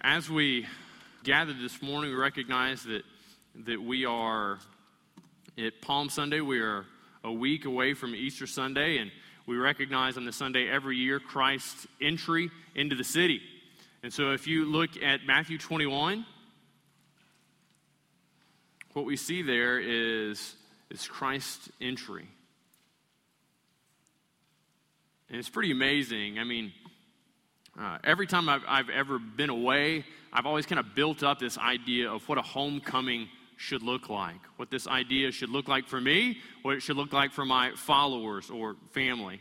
As we gathered this morning, we recognize that, that we are at Palm Sunday. We are a week away from Easter Sunday, and we recognize on the Sunday every year Christ's entry into the city. And so if you look at Matthew 21, what we see there is, is Christ's entry. And it's pretty amazing. I mean, uh, every time I've, I've ever been away, I've always kind of built up this idea of what a homecoming should look like, what this idea should look like for me, what it should look like for my followers or family.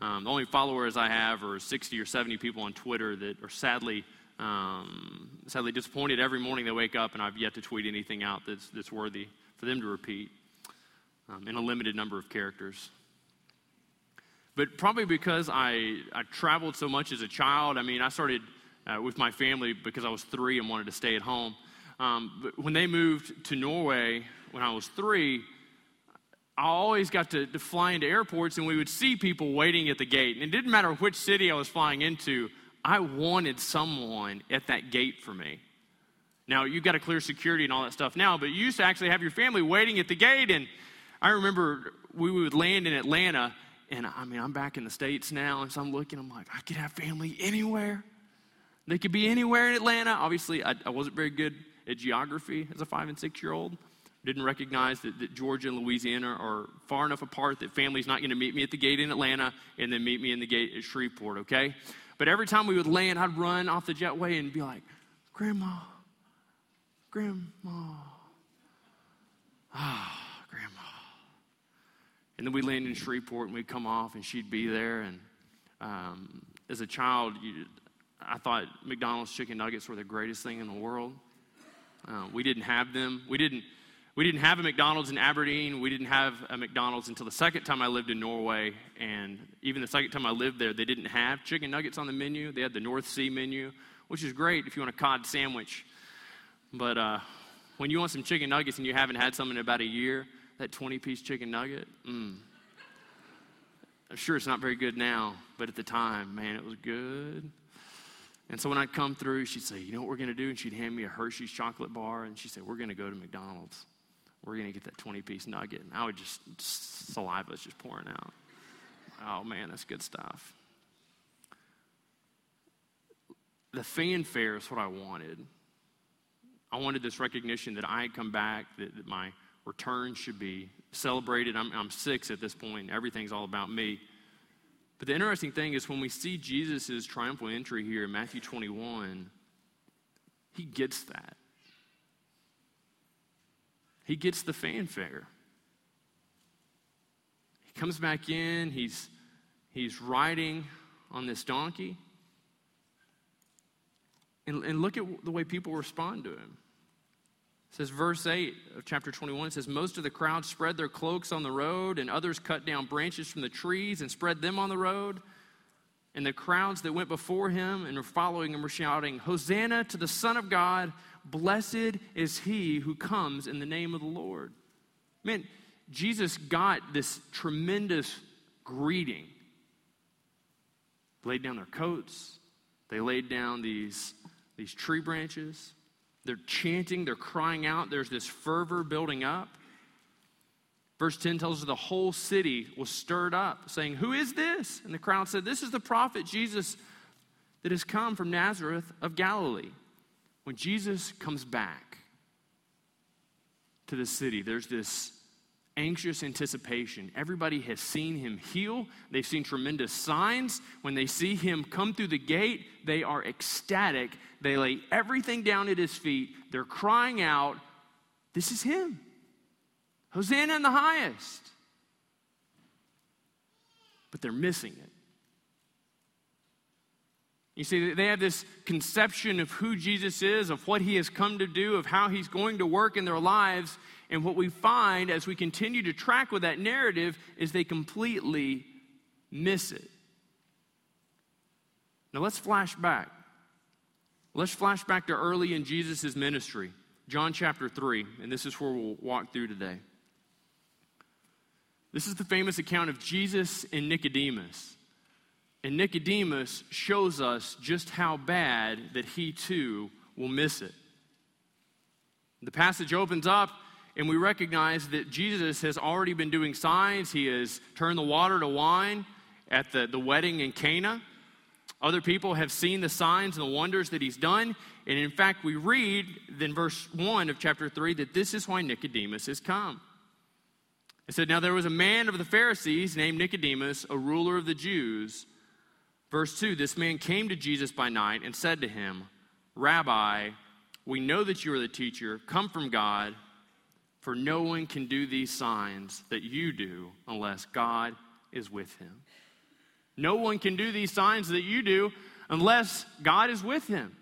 Um, the only followers I have are 60 or 70 people on Twitter that are sadly, um, sadly disappointed every morning they wake up, and I've yet to tweet anything out that's, that's worthy for them to repeat um, in a limited number of characters. But probably because I, I traveled so much as a child, I mean, I started uh, with my family because I was three and wanted to stay at home. Um, but when they moved to Norway when I was three, I always got to, to fly into airports and we would see people waiting at the gate. And it didn't matter which city I was flying into, I wanted someone at that gate for me. Now, you've got to clear security and all that stuff now, but you used to actually have your family waiting at the gate. And I remember we would land in Atlanta and I mean, I'm back in the States now, and so I'm looking, I'm like, I could have family anywhere. They could be anywhere in Atlanta. Obviously, I, I wasn't very good at geography as a five and six year old. Didn't recognize that, that Georgia and Louisiana are far enough apart that family's not going to meet me at the gate in Atlanta and then meet me in the gate at Shreveport, okay? But every time we would land, I'd run off the jetway and be like, Grandma, Grandma. Ah. And then we land in Shreveport and we'd come off and she'd be there. And um, as a child, you, I thought McDonald's chicken nuggets were the greatest thing in the world. Uh, we didn't have them. We didn't, we didn't have a McDonald's in Aberdeen. We didn't have a McDonald's until the second time I lived in Norway. And even the second time I lived there, they didn't have chicken nuggets on the menu. They had the North Sea menu, which is great if you want a cod sandwich. But uh, when you want some chicken nuggets and you haven't had some in about a year, that 20 piece chicken nugget, mm. I'm sure it's not very good now, but at the time, man, it was good. And so when I'd come through, she'd say, You know what we're going to do? And she'd hand me a Hershey's chocolate bar, and she'd say, We're going to go to McDonald's. We're going to get that 20 piece nugget. And I would just, saliva was just pouring out. Oh, man, that's good stuff. The fanfare is what I wanted. I wanted this recognition that I had come back, that, that my return should be celebrated. I'm, I'm six at this point. Everything's all about me. But the interesting thing is when we see Jesus' triumphal entry here in Matthew 21, he gets that. He gets the fanfare. He comes back in, he's, he's riding on this donkey. And, and look at the way people respond to him. It says, verse 8 of chapter 21 says, Most of the crowd spread their cloaks on the road, and others cut down branches from the trees and spread them on the road. And the crowds that went before him and were following him were shouting, Hosanna to the Son of God! Blessed is he who comes in the name of the Lord. Man, Jesus got this tremendous greeting. Laid down their coats, they laid down these, these tree branches. They're chanting, they're crying out, there's this fervor building up. Verse 10 tells us the whole city was stirred up, saying, Who is this? And the crowd said, This is the prophet Jesus that has come from Nazareth of Galilee. When Jesus comes back to the city, there's this anxious anticipation. Everybody has seen him heal, they've seen tremendous signs. When they see him come through the gate, they are ecstatic. They lay everything down at his feet. They're crying out, This is him. Hosanna in the highest. But they're missing it. You see, they have this conception of who Jesus is, of what he has come to do, of how he's going to work in their lives, and what we find as we continue to track with that narrative is they completely miss it. Now let's flash back. Let's flash back to early in Jesus' ministry, John chapter 3, and this is where we'll walk through today. This is the famous account of Jesus and Nicodemus. And Nicodemus shows us just how bad that he too will miss it. The passage opens up, and we recognize that Jesus has already been doing signs. He has turned the water to wine at the, the wedding in Cana. Other people have seen the signs and the wonders that he's done. And in fact, we read in verse 1 of chapter 3 that this is why Nicodemus has come. It said, Now there was a man of the Pharisees named Nicodemus, a ruler of the Jews. Verse 2 This man came to Jesus by night and said to him, Rabbi, we know that you are the teacher, come from God, for no one can do these signs that you do unless God is with him. No one can do these signs that you do unless God is with him.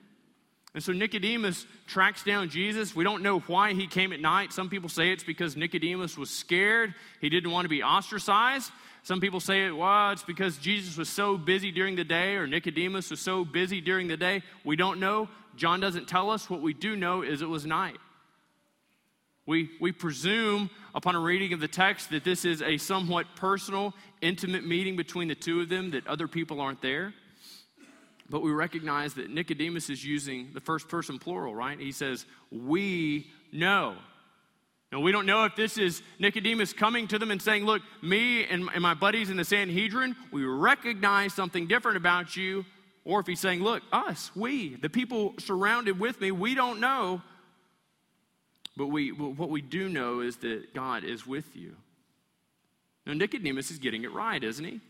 And so Nicodemus tracks down Jesus. We don't know why he came at night. Some people say it's because Nicodemus was scared. He didn't want to be ostracized. Some people say, well, it's because Jesus was so busy during the day or Nicodemus was so busy during the day. We don't know. John doesn't tell us. What we do know is it was night. We, we presume upon a reading of the text that this is a somewhat personal, intimate meeting between the two of them, that other people aren't there. But we recognize that Nicodemus is using the first person plural, right? He says, We know. Now, we don't know if this is Nicodemus coming to them and saying, Look, me and, and my buddies in the Sanhedrin, we recognize something different about you. Or if he's saying, Look, us, we, the people surrounded with me, we don't know. But we, what we do know is that God is with you. Now, Nicodemus is getting it right, isn't he?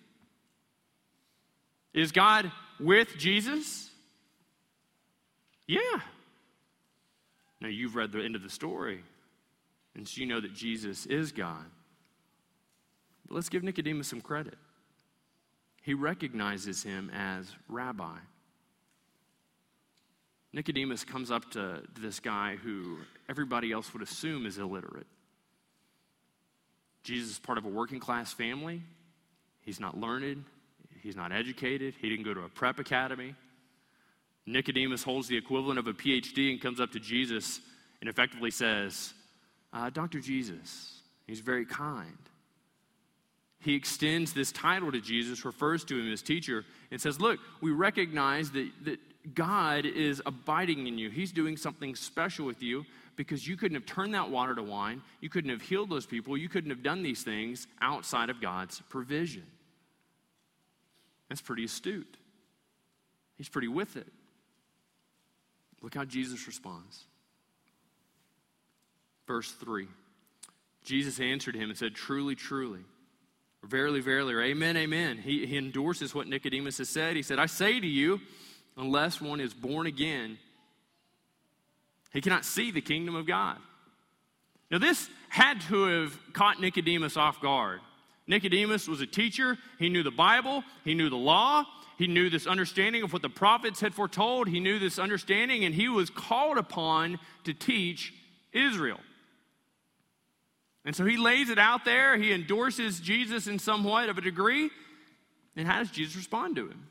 Is God with Jesus? Yeah. Now, you've read the end of the story, and so you know that Jesus is God. But let's give Nicodemus some credit. He recognizes him as rabbi. Nicodemus comes up to this guy who everybody else would assume is illiterate. Jesus is part of a working class family. He's not learned, he's not educated, he didn't go to a prep academy. Nicodemus holds the equivalent of a PhD and comes up to Jesus and effectively says, uh, Dr. Jesus, he's very kind. He extends this title to Jesus, refers to him as teacher, and says, Look, we recognize that, that God is abiding in you. He's doing something special with you because you couldn't have turned that water to wine. You couldn't have healed those people. You couldn't have done these things outside of God's provision. That's pretty astute. He's pretty with it. Look how Jesus responds. Verse 3 Jesus answered him and said, Truly, truly, verily, verily, or amen, amen. He, he endorses what Nicodemus has said. He said, I say to you, unless one is born again, he cannot see the kingdom of God. Now, this had to have caught Nicodemus off guard. Nicodemus was a teacher. He knew the Bible, he knew the law, he knew this understanding of what the prophets had foretold, he knew this understanding, and he was called upon to teach Israel. And so he lays it out there. He endorses Jesus in somewhat of a degree. And how does Jesus respond to him?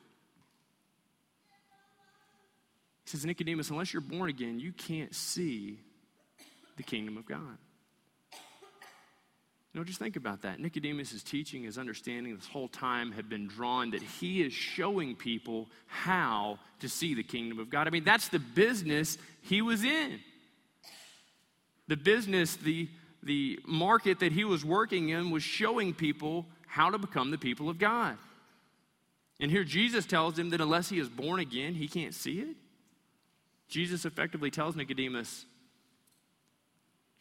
Says, Nicodemus, unless you're born again, you can't see the kingdom of God. You know, just think about that. Nicodemus' teaching, his understanding this whole time had been drawn that he is showing people how to see the kingdom of God. I mean, that's the business he was in. The business, the, the market that he was working in was showing people how to become the people of God. And here Jesus tells him that unless he is born again, he can't see it. Jesus effectively tells Nicodemus,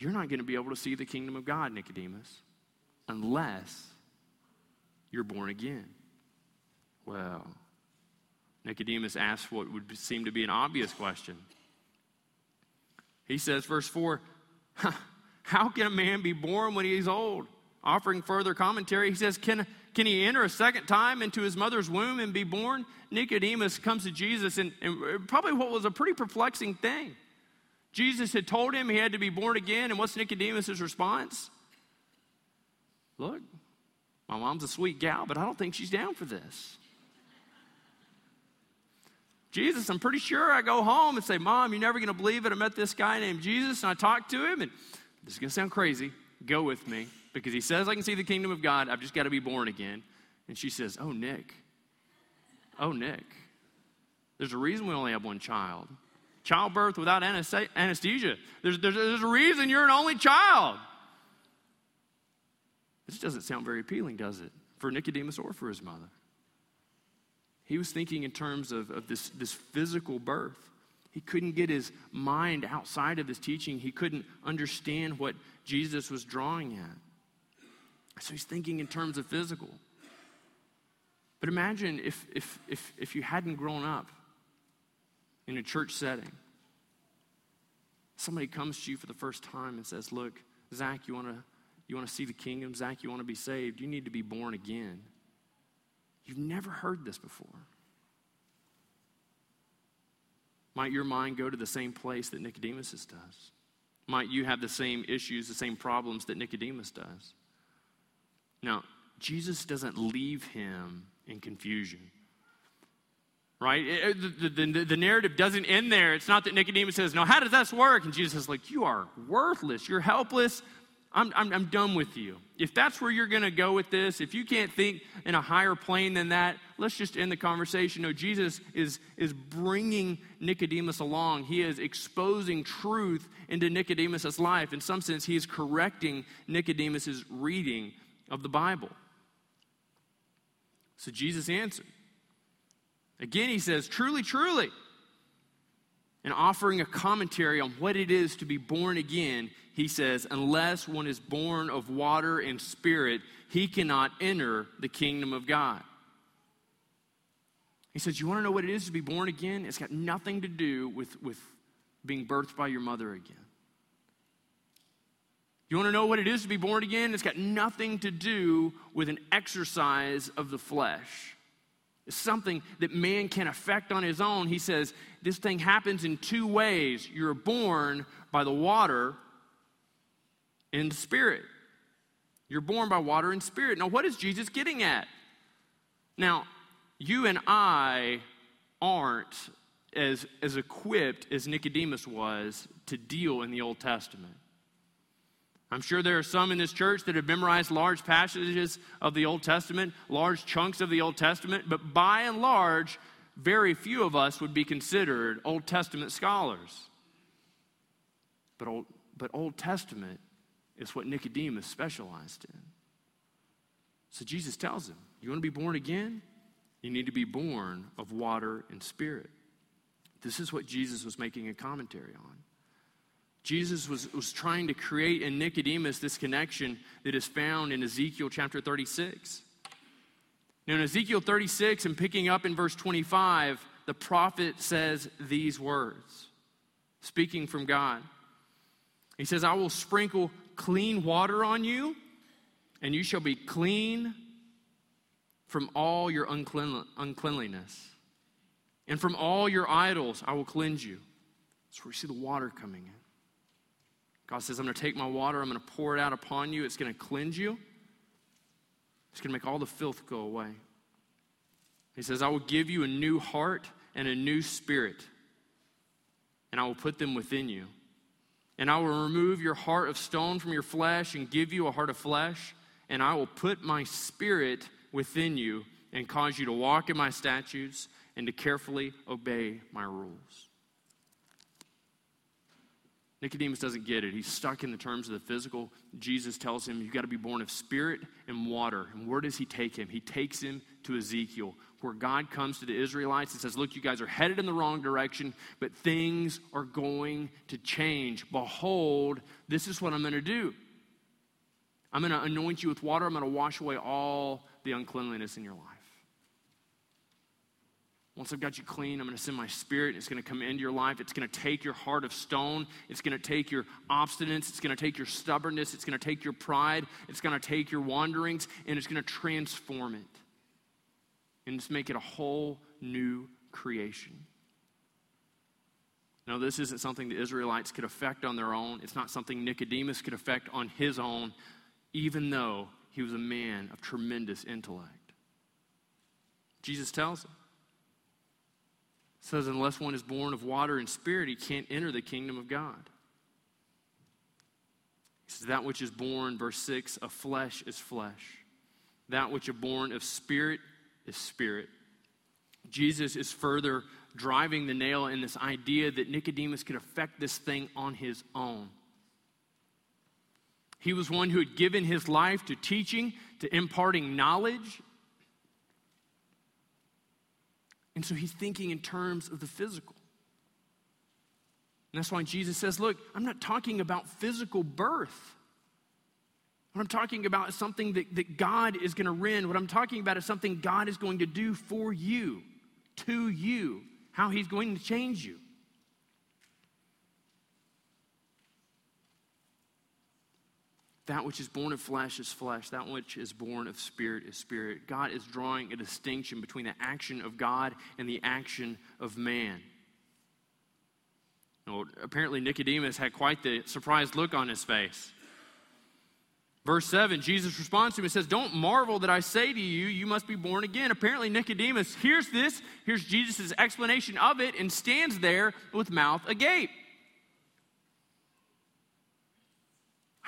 You're not going to be able to see the kingdom of God, Nicodemus, unless you're born again. Well, Nicodemus asks what would seem to be an obvious question. He says, verse 4, How can a man be born when he's old? Offering further commentary, he says, Can can he enter a second time into his mother's womb and be born? Nicodemus comes to Jesus, and, and probably what was a pretty perplexing thing. Jesus had told him he had to be born again, and what's Nicodemus' response? Look, my mom's a sweet gal, but I don't think she's down for this. Jesus, I'm pretty sure I go home and say, Mom, you're never going to believe it. I met this guy named Jesus, and I talked to him, and this is going to sound crazy. Go with me because he says I can see the kingdom of God. I've just got to be born again. And she says, Oh, Nick, Oh, Nick, there's a reason we only have one child. Childbirth without anesthesia. There's, there's, there's a reason you're an only child. This doesn't sound very appealing, does it? For Nicodemus or for his mother. He was thinking in terms of, of this, this physical birth. He couldn't get his mind outside of this teaching. He couldn't understand what Jesus was drawing at. So he's thinking in terms of physical. But imagine if, if, if, if you hadn't grown up in a church setting. Somebody comes to you for the first time and says, Look, Zach, you want to you want to see the kingdom? Zach, you want to be saved? You need to be born again. You've never heard this before. Might your mind go to the same place that Nicodemus does? Might you have the same issues, the same problems that Nicodemus does? Now, Jesus doesn't leave him in confusion. Right? It, the, the, the, narrative doesn't end there. It's not that Nicodemus says, No, how does this work? And Jesus is like, You are worthless. You're helpless. I'm, I'm, I'm done with you. If that's where you're going to go with this, if you can't think in a higher plane than that, let's just end the conversation. No, Jesus is, is bringing Nicodemus along. He is exposing truth into Nicodemus' life. In some sense, he is correcting Nicodemus' reading of the Bible. So Jesus answered. Again, he says, Truly, truly. And offering a commentary on what it is to be born again, he says, Unless one is born of water and spirit, he cannot enter the kingdom of God. He says, You want to know what it is to be born again? It's got nothing to do with, with being birthed by your mother again. You want to know what it is to be born again? It's got nothing to do with an exercise of the flesh. It's something that man can affect on his own. He says this thing happens in two ways you're born by the water and spirit. You're born by water and spirit. Now, what is Jesus getting at? Now, you and I aren't as, as equipped as Nicodemus was to deal in the Old Testament. I'm sure there are some in this church that have memorized large passages of the Old Testament, large chunks of the Old Testament, but by and large, very few of us would be considered Old Testament scholars. But Old, but Old Testament is what Nicodemus specialized in. So Jesus tells him, You want to be born again? You need to be born of water and spirit. This is what Jesus was making a commentary on. Jesus was, was trying to create in Nicodemus this connection that is found in Ezekiel chapter 36. Now, in Ezekiel 36, and picking up in verse 25, the prophet says these words, speaking from God. He says, I will sprinkle clean water on you, and you shall be clean from all your uncleanliness. And from all your idols I will cleanse you. That's where we see the water coming in. God says, I'm going to take my water, I'm going to pour it out upon you. It's going to cleanse you, it's going to make all the filth go away. He says, I will give you a new heart and a new spirit, and I will put them within you. And I will remove your heart of stone from your flesh and give you a heart of flesh, and I will put my spirit within you and cause you to walk in my statutes and to carefully obey my rules. Nicodemus doesn't get it. He's stuck in the terms of the physical. Jesus tells him, You've got to be born of spirit and water. And where does he take him? He takes him to Ezekiel, where God comes to the Israelites and says, Look, you guys are headed in the wrong direction, but things are going to change. Behold, this is what I'm going to do. I'm going to anoint you with water. I'm going to wash away all the uncleanliness in your life. Once I've got you clean, I'm going to send my spirit. It's going to come into your life. It's going to take your heart of stone. It's going to take your obstinance. It's going to take your stubbornness. It's going to take your pride. It's going to take your wanderings, and it's going to transform it and just make it a whole new creation. Now, this isn't something the Israelites could affect on their own. It's not something Nicodemus could affect on his own, even though he was a man of tremendous intellect. Jesus tells him says, unless one is born of water and spirit, he can't enter the kingdom of God. He says, that which is born, verse 6, of flesh is flesh. That which is born of spirit is spirit. Jesus is further driving the nail in this idea that Nicodemus could affect this thing on his own. He was one who had given his life to teaching, to imparting knowledge. And so he's thinking in terms of the physical. And that's why Jesus says, Look, I'm not talking about physical birth. What I'm talking about is something that, that God is going to rend. What I'm talking about is something God is going to do for you, to you, how He's going to change you. That which is born of flesh is flesh. That which is born of spirit is spirit. God is drawing a distinction between the action of God and the action of man. Well, apparently, Nicodemus had quite the surprised look on his face. Verse 7, Jesus responds to him and says, Don't marvel that I say to you, you must be born again. Apparently, Nicodemus hears this, hears Jesus' explanation of it, and stands there with mouth agape.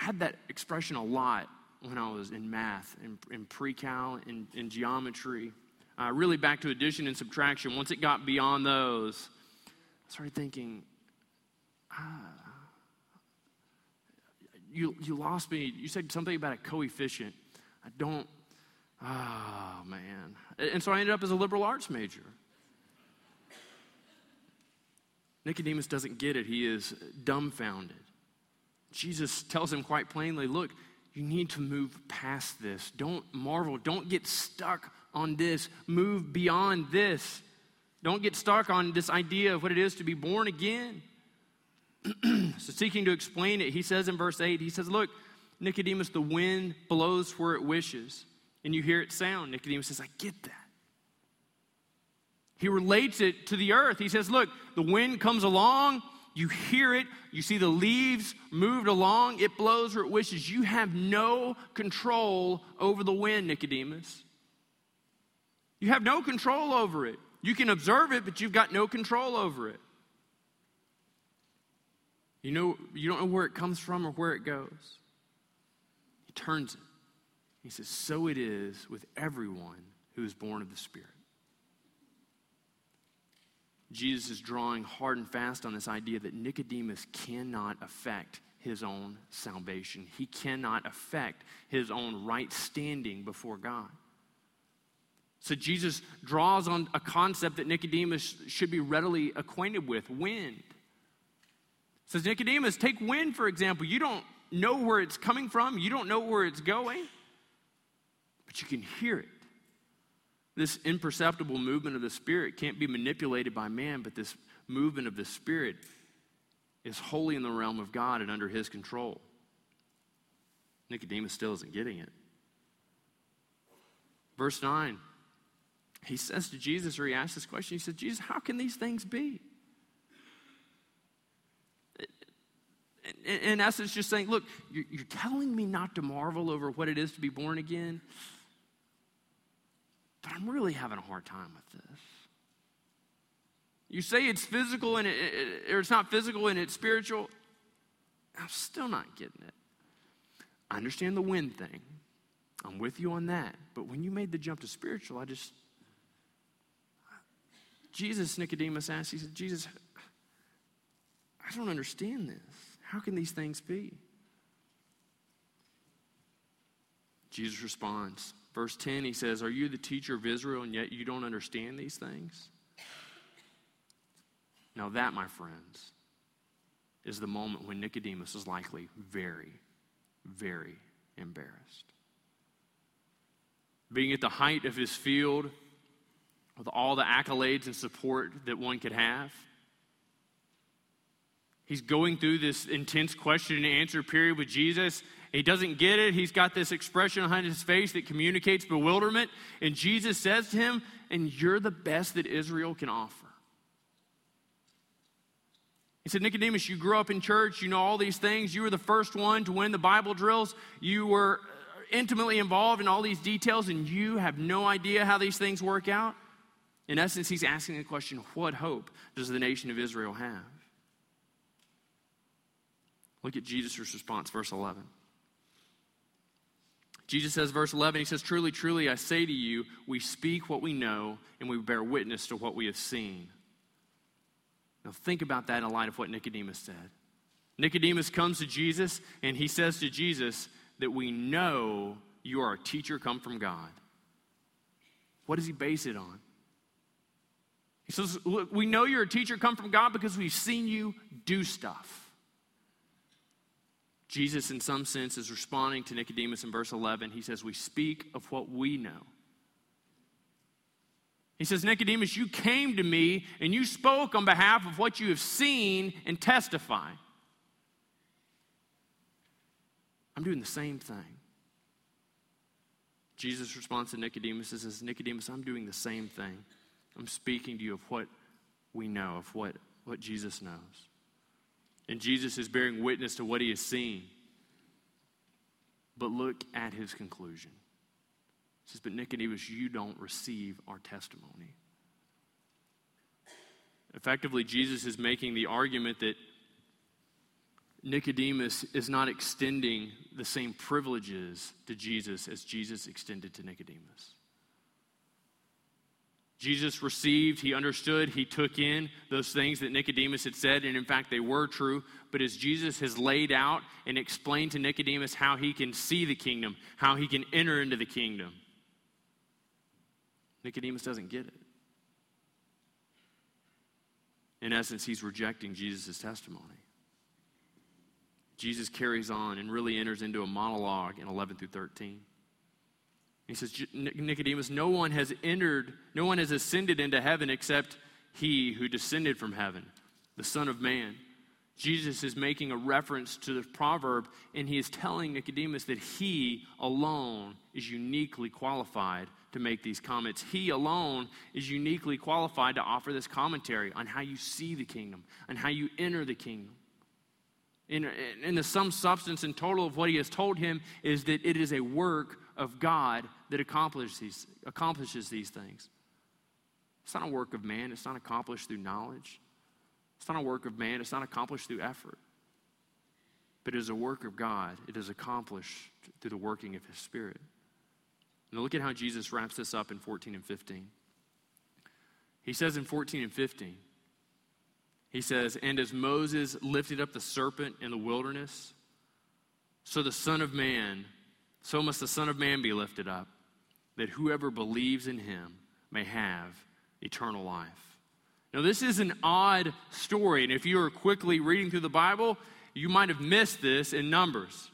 I had that expression a lot when I was in math, in, in pre cal, in, in geometry, uh, really back to addition and subtraction. Once it got beyond those, I started thinking, ah, you, you lost me. You said something about a coefficient. I don't, oh man. And so I ended up as a liberal arts major. Nicodemus doesn't get it, he is dumbfounded. Jesus tells him quite plainly look, you need to move past this. Don't marvel. Don't get stuck on this. Move beyond this. Don't get stuck on this idea of what it is to be born again. so, seeking to explain it, he says in verse 8, he says, Look, Nicodemus, the wind blows where it wishes, and you hear it sound. Nicodemus says, I get that. He relates it to the earth. He says, Look, the wind comes along, you hear it, you see the leaves moved along, it blows where it wishes. You have no control over the wind, Nicodemus. You have no control over it. You can observe it, but you've got no control over it. You know, you don't know where it comes from or where it goes. He turns it. He says, So it is with everyone who is born of the Spirit. Jesus is drawing hard and fast on this idea that Nicodemus cannot affect his own salvation. He cannot affect his own right standing before God. So Jesus draws on a concept that Nicodemus should be readily acquainted with wind. Says Nicodemus, take wind, for example. You don't know where it's coming from, you don't know where it's going, but you can hear it. This imperceptible movement of the Spirit can't be manipulated by man, but this movement of the Spirit is wholly in the realm of God and under His control. Nicodemus still isn't getting it. Verse 9, he says to Jesus, or he asks this question, he said, Jesus, how can these things be? In essence, just saying, look, you're telling me not to marvel over what it is to be born again. But I'm really having a hard time with this. You say it's physical and it, it, or it's not physical and it's spiritual. I'm still not getting it. I understand the wind thing. I'm with you on that. But when you made the jump to spiritual, I just. Jesus, Nicodemus asked, he said, Jesus, I don't understand this. How can these things be? Jesus responds, Verse 10, he says, Are you the teacher of Israel and yet you don't understand these things? Now, that, my friends, is the moment when Nicodemus is likely very, very embarrassed. Being at the height of his field, with all the accolades and support that one could have, he's going through this intense question and answer period with Jesus, he doesn't get it. He's got this expression behind his face that communicates bewilderment. And Jesus says to him, And you're the best that Israel can offer. He said, Nicodemus, you grew up in church. You know all these things. You were the first one to win the Bible drills. You were uh, intimately involved in all these details, and you have no idea how these things work out. In essence, he's asking the question what hope does the nation of Israel have? Look at Jesus' response, verse 11. Jesus says, verse 11, he says, Truly, truly, I say to you, we speak what we know and we bear witness to what we have seen. Now, think about that in light of what Nicodemus said. Nicodemus comes to Jesus and he says to Jesus that we know you are a teacher come from God. What does he base it on? He says, Look, we know you're a teacher come from God because we've seen you do stuff. Jesus, in some sense, is responding to Nicodemus in verse 11. He says, We speak of what we know. He says, Nicodemus, you came to me and you spoke on behalf of what you have seen and testify. I'm doing the same thing. Jesus' responds to Nicodemus says, Nicodemus, I'm doing the same thing. I'm speaking to you of what we know, of what, what Jesus knows. And Jesus is bearing witness to what he has seen. But look at his conclusion. He says, But Nicodemus, you don't receive our testimony. Effectively, Jesus is making the argument that Nicodemus is not extending the same privileges to Jesus as Jesus extended to Nicodemus. Jesus received, he understood, he took in those things that Nicodemus had said, and in fact, they were true. But as Jesus has laid out and explained to Nicodemus how he can see the kingdom, how he can enter into the kingdom, Nicodemus doesn't get it. In essence, he's rejecting Jesus' testimony. Jesus carries on and really enters into a monologue in 11 through 13. He says, Nicodemus, no one has entered, no one has ascended into heaven except he who descended from heaven, the Son of Man. Jesus is making a reference to the proverb, and he is telling Nicodemus that he alone is uniquely qualified to make these comments. He alone is uniquely qualified to offer this commentary on how you see the kingdom, on how you enter the kingdom. In, in the sum, substance, and total of what he has told him is that it is a work of God that accomplishes these, accomplishes these things. It's not a work of man, it's not accomplished through knowledge. It's not a work of man, it's not accomplished through effort. But it is a work of God. It is accomplished through the working of His Spirit. Now look at how Jesus wraps this up in 14 and 15. He says in 14 and 15, he says, And as Moses lifted up the serpent in the wilderness, so the Son of Man so must the Son of Man be lifted up, that whoever believes in him may have eternal life. Now, this is an odd story, and if you are quickly reading through the Bible, you might have missed this in Numbers.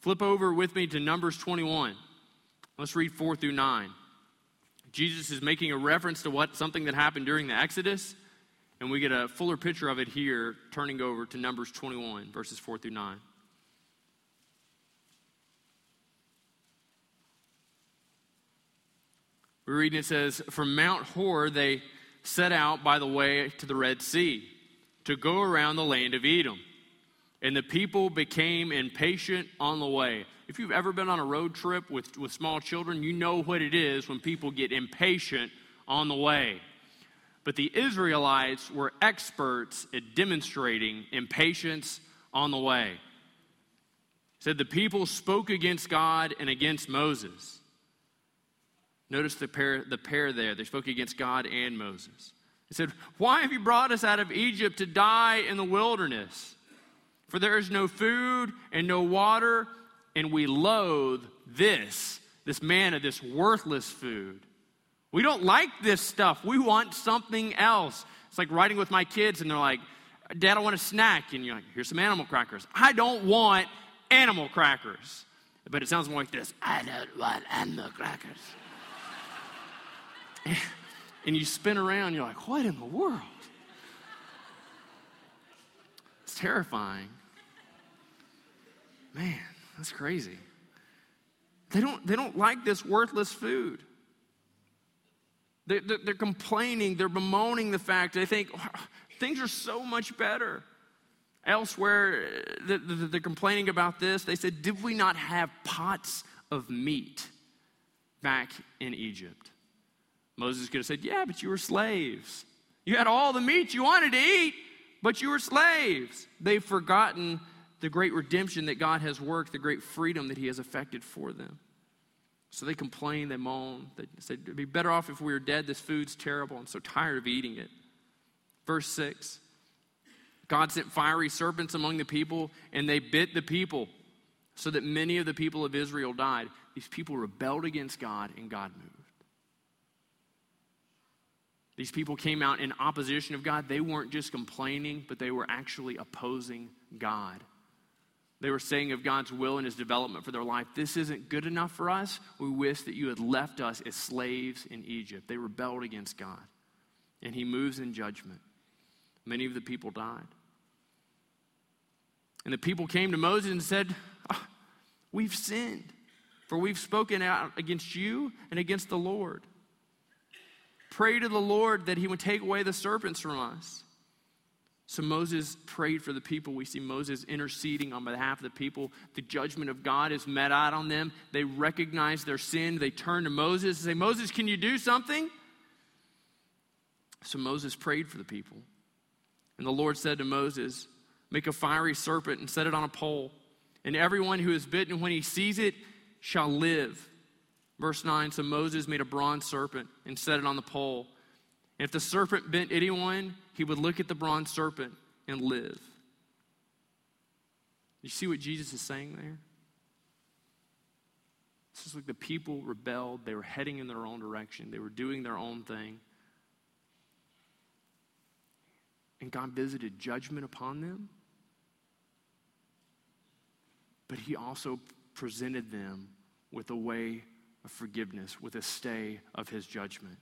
Flip over with me to Numbers 21. Let's read 4 through 9. Jesus is making a reference to what something that happened during the Exodus, and we get a fuller picture of it here, turning over to Numbers 21, verses 4 through 9. We read it says, From Mount Hor they set out by the way to the Red Sea to go around the land of Edom. And the people became impatient on the way. If you've ever been on a road trip with, with small children, you know what it is when people get impatient on the way. But the Israelites were experts at demonstrating impatience on the way. Said the people spoke against God and against Moses. Notice the pair, the pair there. They spoke against God and Moses. They said, Why have you brought us out of Egypt to die in the wilderness? For there is no food and no water, and we loathe this, this manna, this worthless food. We don't like this stuff. We want something else. It's like riding with my kids, and they're like, Dad, I want a snack. And you're like, Here's some animal crackers. I don't want animal crackers. But it sounds more like this I don't want animal crackers. And you spin around, you're like, what in the world? It's terrifying. Man, that's crazy. They don't, they don't like this worthless food. They're, they're complaining, they're bemoaning the fact, they think things are so much better. Elsewhere, they're complaining about this. They said, Did we not have pots of meat back in Egypt? Moses could have said, Yeah, but you were slaves. You had all the meat you wanted to eat, but you were slaves. They've forgotten the great redemption that God has worked, the great freedom that He has effected for them. So they complain, they moan, They said, It'd be better off if we were dead. This food's terrible. I'm so tired of eating it. Verse 6 God sent fiery serpents among the people, and they bit the people, so that many of the people of Israel died. These people rebelled against God, and God moved. These people came out in opposition of God. They weren't just complaining, but they were actually opposing God. They were saying of God's will and his development for their life, this isn't good enough for us. We wish that you had left us as slaves in Egypt. They rebelled against God. And he moves in judgment. Many of the people died. And the people came to Moses and said, oh, We've sinned, for we've spoken out against you and against the Lord. Pray to the Lord that he would take away the serpents from us. So Moses prayed for the people. We see Moses interceding on behalf of the people. The judgment of God is met out on them. They recognize their sin. They turn to Moses and say, Moses, can you do something? So Moses prayed for the people. And the Lord said to Moses, Make a fiery serpent and set it on a pole. And everyone who is bitten when he sees it shall live. Verse 9 So Moses made a bronze serpent and set it on the pole. And if the serpent bent anyone, he would look at the bronze serpent and live. You see what Jesus is saying there? It's just like the people rebelled. They were heading in their own direction, they were doing their own thing. And God visited judgment upon them. But He also presented them with a way of forgiveness, with a stay of His judgment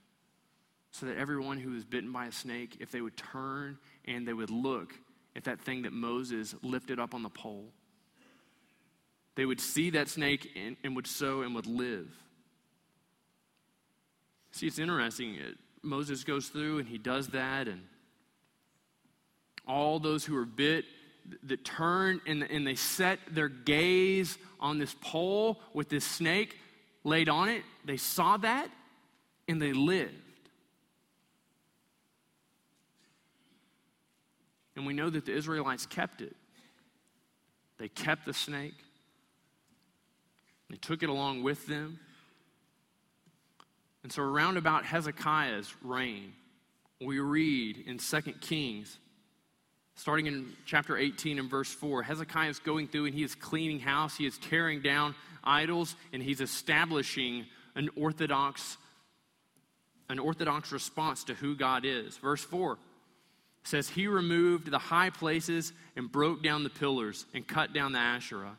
so that everyone who was bitten by a snake, if they would turn and they would look at that thing that Moses lifted up on the pole, they would see that snake and, and would sow and would live. See, it's interesting. It, Moses goes through and he does that, and all those who are bit that turn and, and they set their gaze on this pole with this snake laid on it, they saw that and they lived. And we know that the Israelites kept it. They kept the snake, they took it along with them. And so, around about Hezekiah's reign, we read in 2 Kings, starting in chapter 18 and verse 4, Hezekiah is going through and he is cleaning house, he is tearing down idols, and he's establishing an orthodox an orthodox response to who God is. Verse 4 says he removed the high places and broke down the pillars and cut down the Asherah.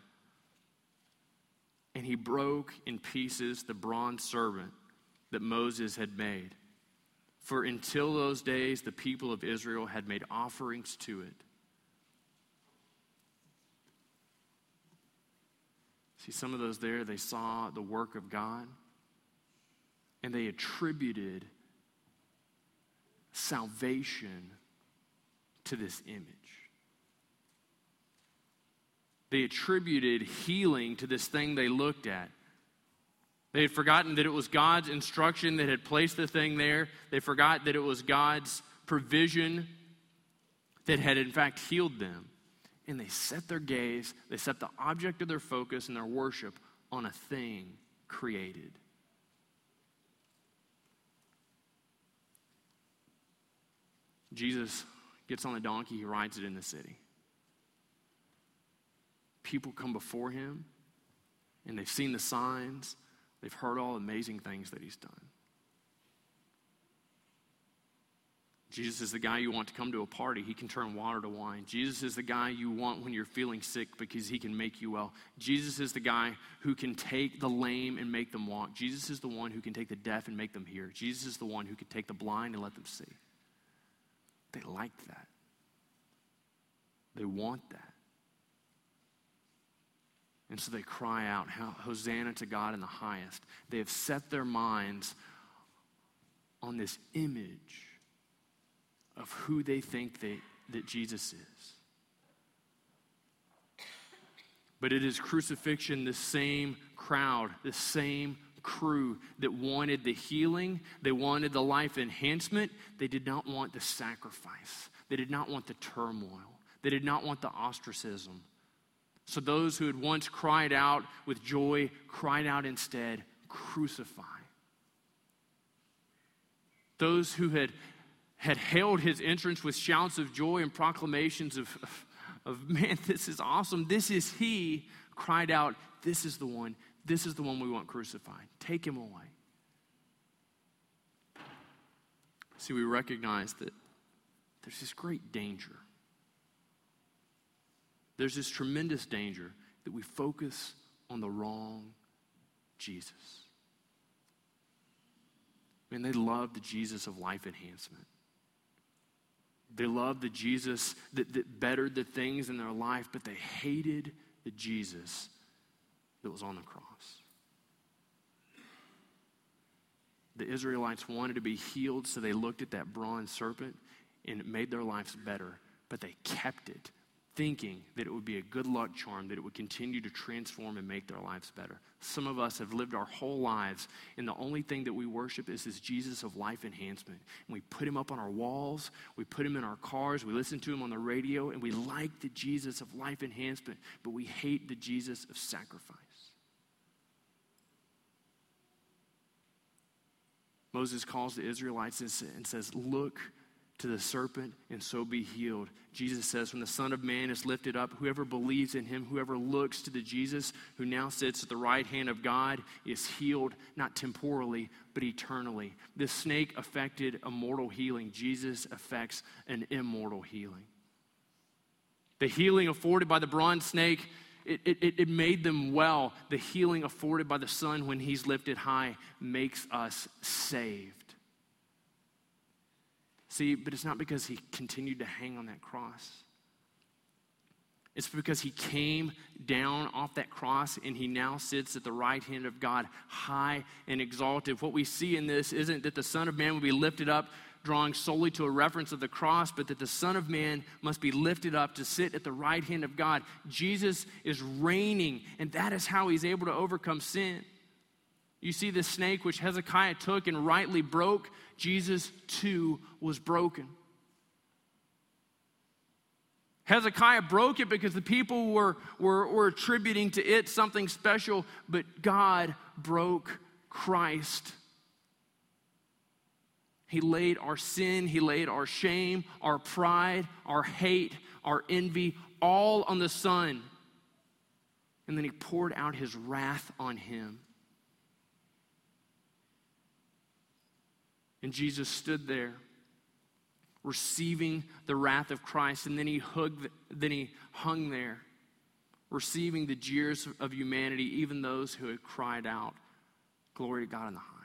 And he broke in pieces the bronze serpent that Moses had made. For until those days, the people of Israel had made offerings to it. See, some of those there, they saw the work of God and they attributed salvation to this image. They attributed healing to this thing they looked at. They had forgotten that it was God's instruction that had placed the thing there. They forgot that it was God's provision that had, in fact, healed them. And they set their gaze, they set the object of their focus and their worship on a thing created. Jesus gets on the donkey, he rides it in the city. People come before him, and they've seen the signs, they've heard all amazing things that he's done. Jesus is the guy you want to come to a party. He can turn water to wine. Jesus is the guy you want when you're feeling sick because he can make you well. Jesus is the guy who can take the lame and make them walk. Jesus is the one who can take the deaf and make them hear. Jesus is the one who can take the blind and let them see. They like that. They want that. And so they cry out, Hosanna to God in the highest. They have set their minds on this image of who they think they, that Jesus is. But it is crucifixion, the same crowd, the same crew that wanted the healing, they wanted the life enhancement, they did not want the sacrifice, they did not want the turmoil, they did not want the ostracism. So those who had once cried out with joy cried out instead, crucify. Those who had, had hailed his entrance with shouts of joy and proclamations of, of, of, man, this is awesome, this is he, cried out, This is the one, this is the one we want crucified. Take him away. See, we recognize that there's this great danger. There's this tremendous danger that we focus on the wrong Jesus. Man, they loved the Jesus of life enhancement. They loved the Jesus that, that bettered the things in their life, but they hated the Jesus that was on the cross. The Israelites wanted to be healed, so they looked at that bronze serpent and it made their lives better, but they kept it thinking that it would be a good luck charm, that it would continue to transform and make their lives better. Some of us have lived our whole lives, and the only thing that we worship is this Jesus of life enhancement. And we put him up on our walls, we put him in our cars, we listen to him on the radio, and we like the Jesus of life enhancement, but we hate the Jesus of sacrifice. Moses calls the Israelites and says, Look to the serpent and so be healed. Jesus says, When the Son of Man is lifted up, whoever believes in him, whoever looks to the Jesus who now sits at the right hand of God, is healed, not temporally, but eternally. This snake affected a mortal healing. Jesus affects an immortal healing. The healing afforded by the bronze snake, it, it, it made them well. The healing afforded by the Son when he's lifted high makes us saved. See, but it's not because he continued to hang on that cross. It's because he came down off that cross and he now sits at the right hand of God, high and exalted. What we see in this isn't that the Son of Man will be lifted up, drawing solely to a reference of the cross, but that the Son of Man must be lifted up to sit at the right hand of God. Jesus is reigning, and that is how he's able to overcome sin. You see, the snake which Hezekiah took and rightly broke, Jesus too was broken. Hezekiah broke it because the people were, were, were attributing to it something special, but God broke Christ. He laid our sin, He laid our shame, our pride, our hate, our envy, all on the Son. And then He poured out His wrath on Him. And Jesus stood there receiving the wrath of Christ, and then he, hugged, then he hung there, receiving the jeers of humanity, even those who had cried out, Glory to God in the highest.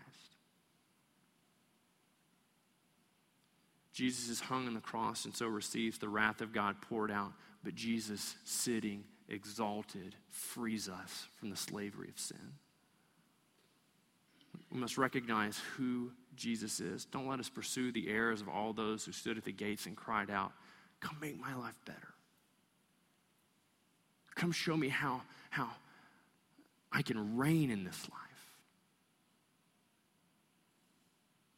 Jesus is hung on the cross and so receives the wrath of God poured out, but Jesus, sitting exalted, frees us from the slavery of sin. We must recognize who Jesus is. Don't let us pursue the errors of all those who stood at the gates and cried out, Come make my life better. Come show me how, how I can reign in this life.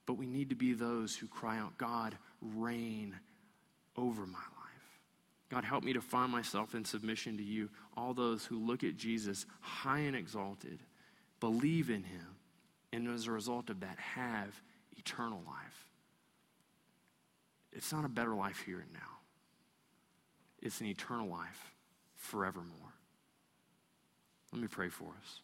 But we need to be those who cry out, God, reign over my life. God, help me to find myself in submission to you. All those who look at Jesus high and exalted, believe in him, and as a result of that, have eternal life. It's not a better life here and now, it's an eternal life forevermore. Let me pray for us.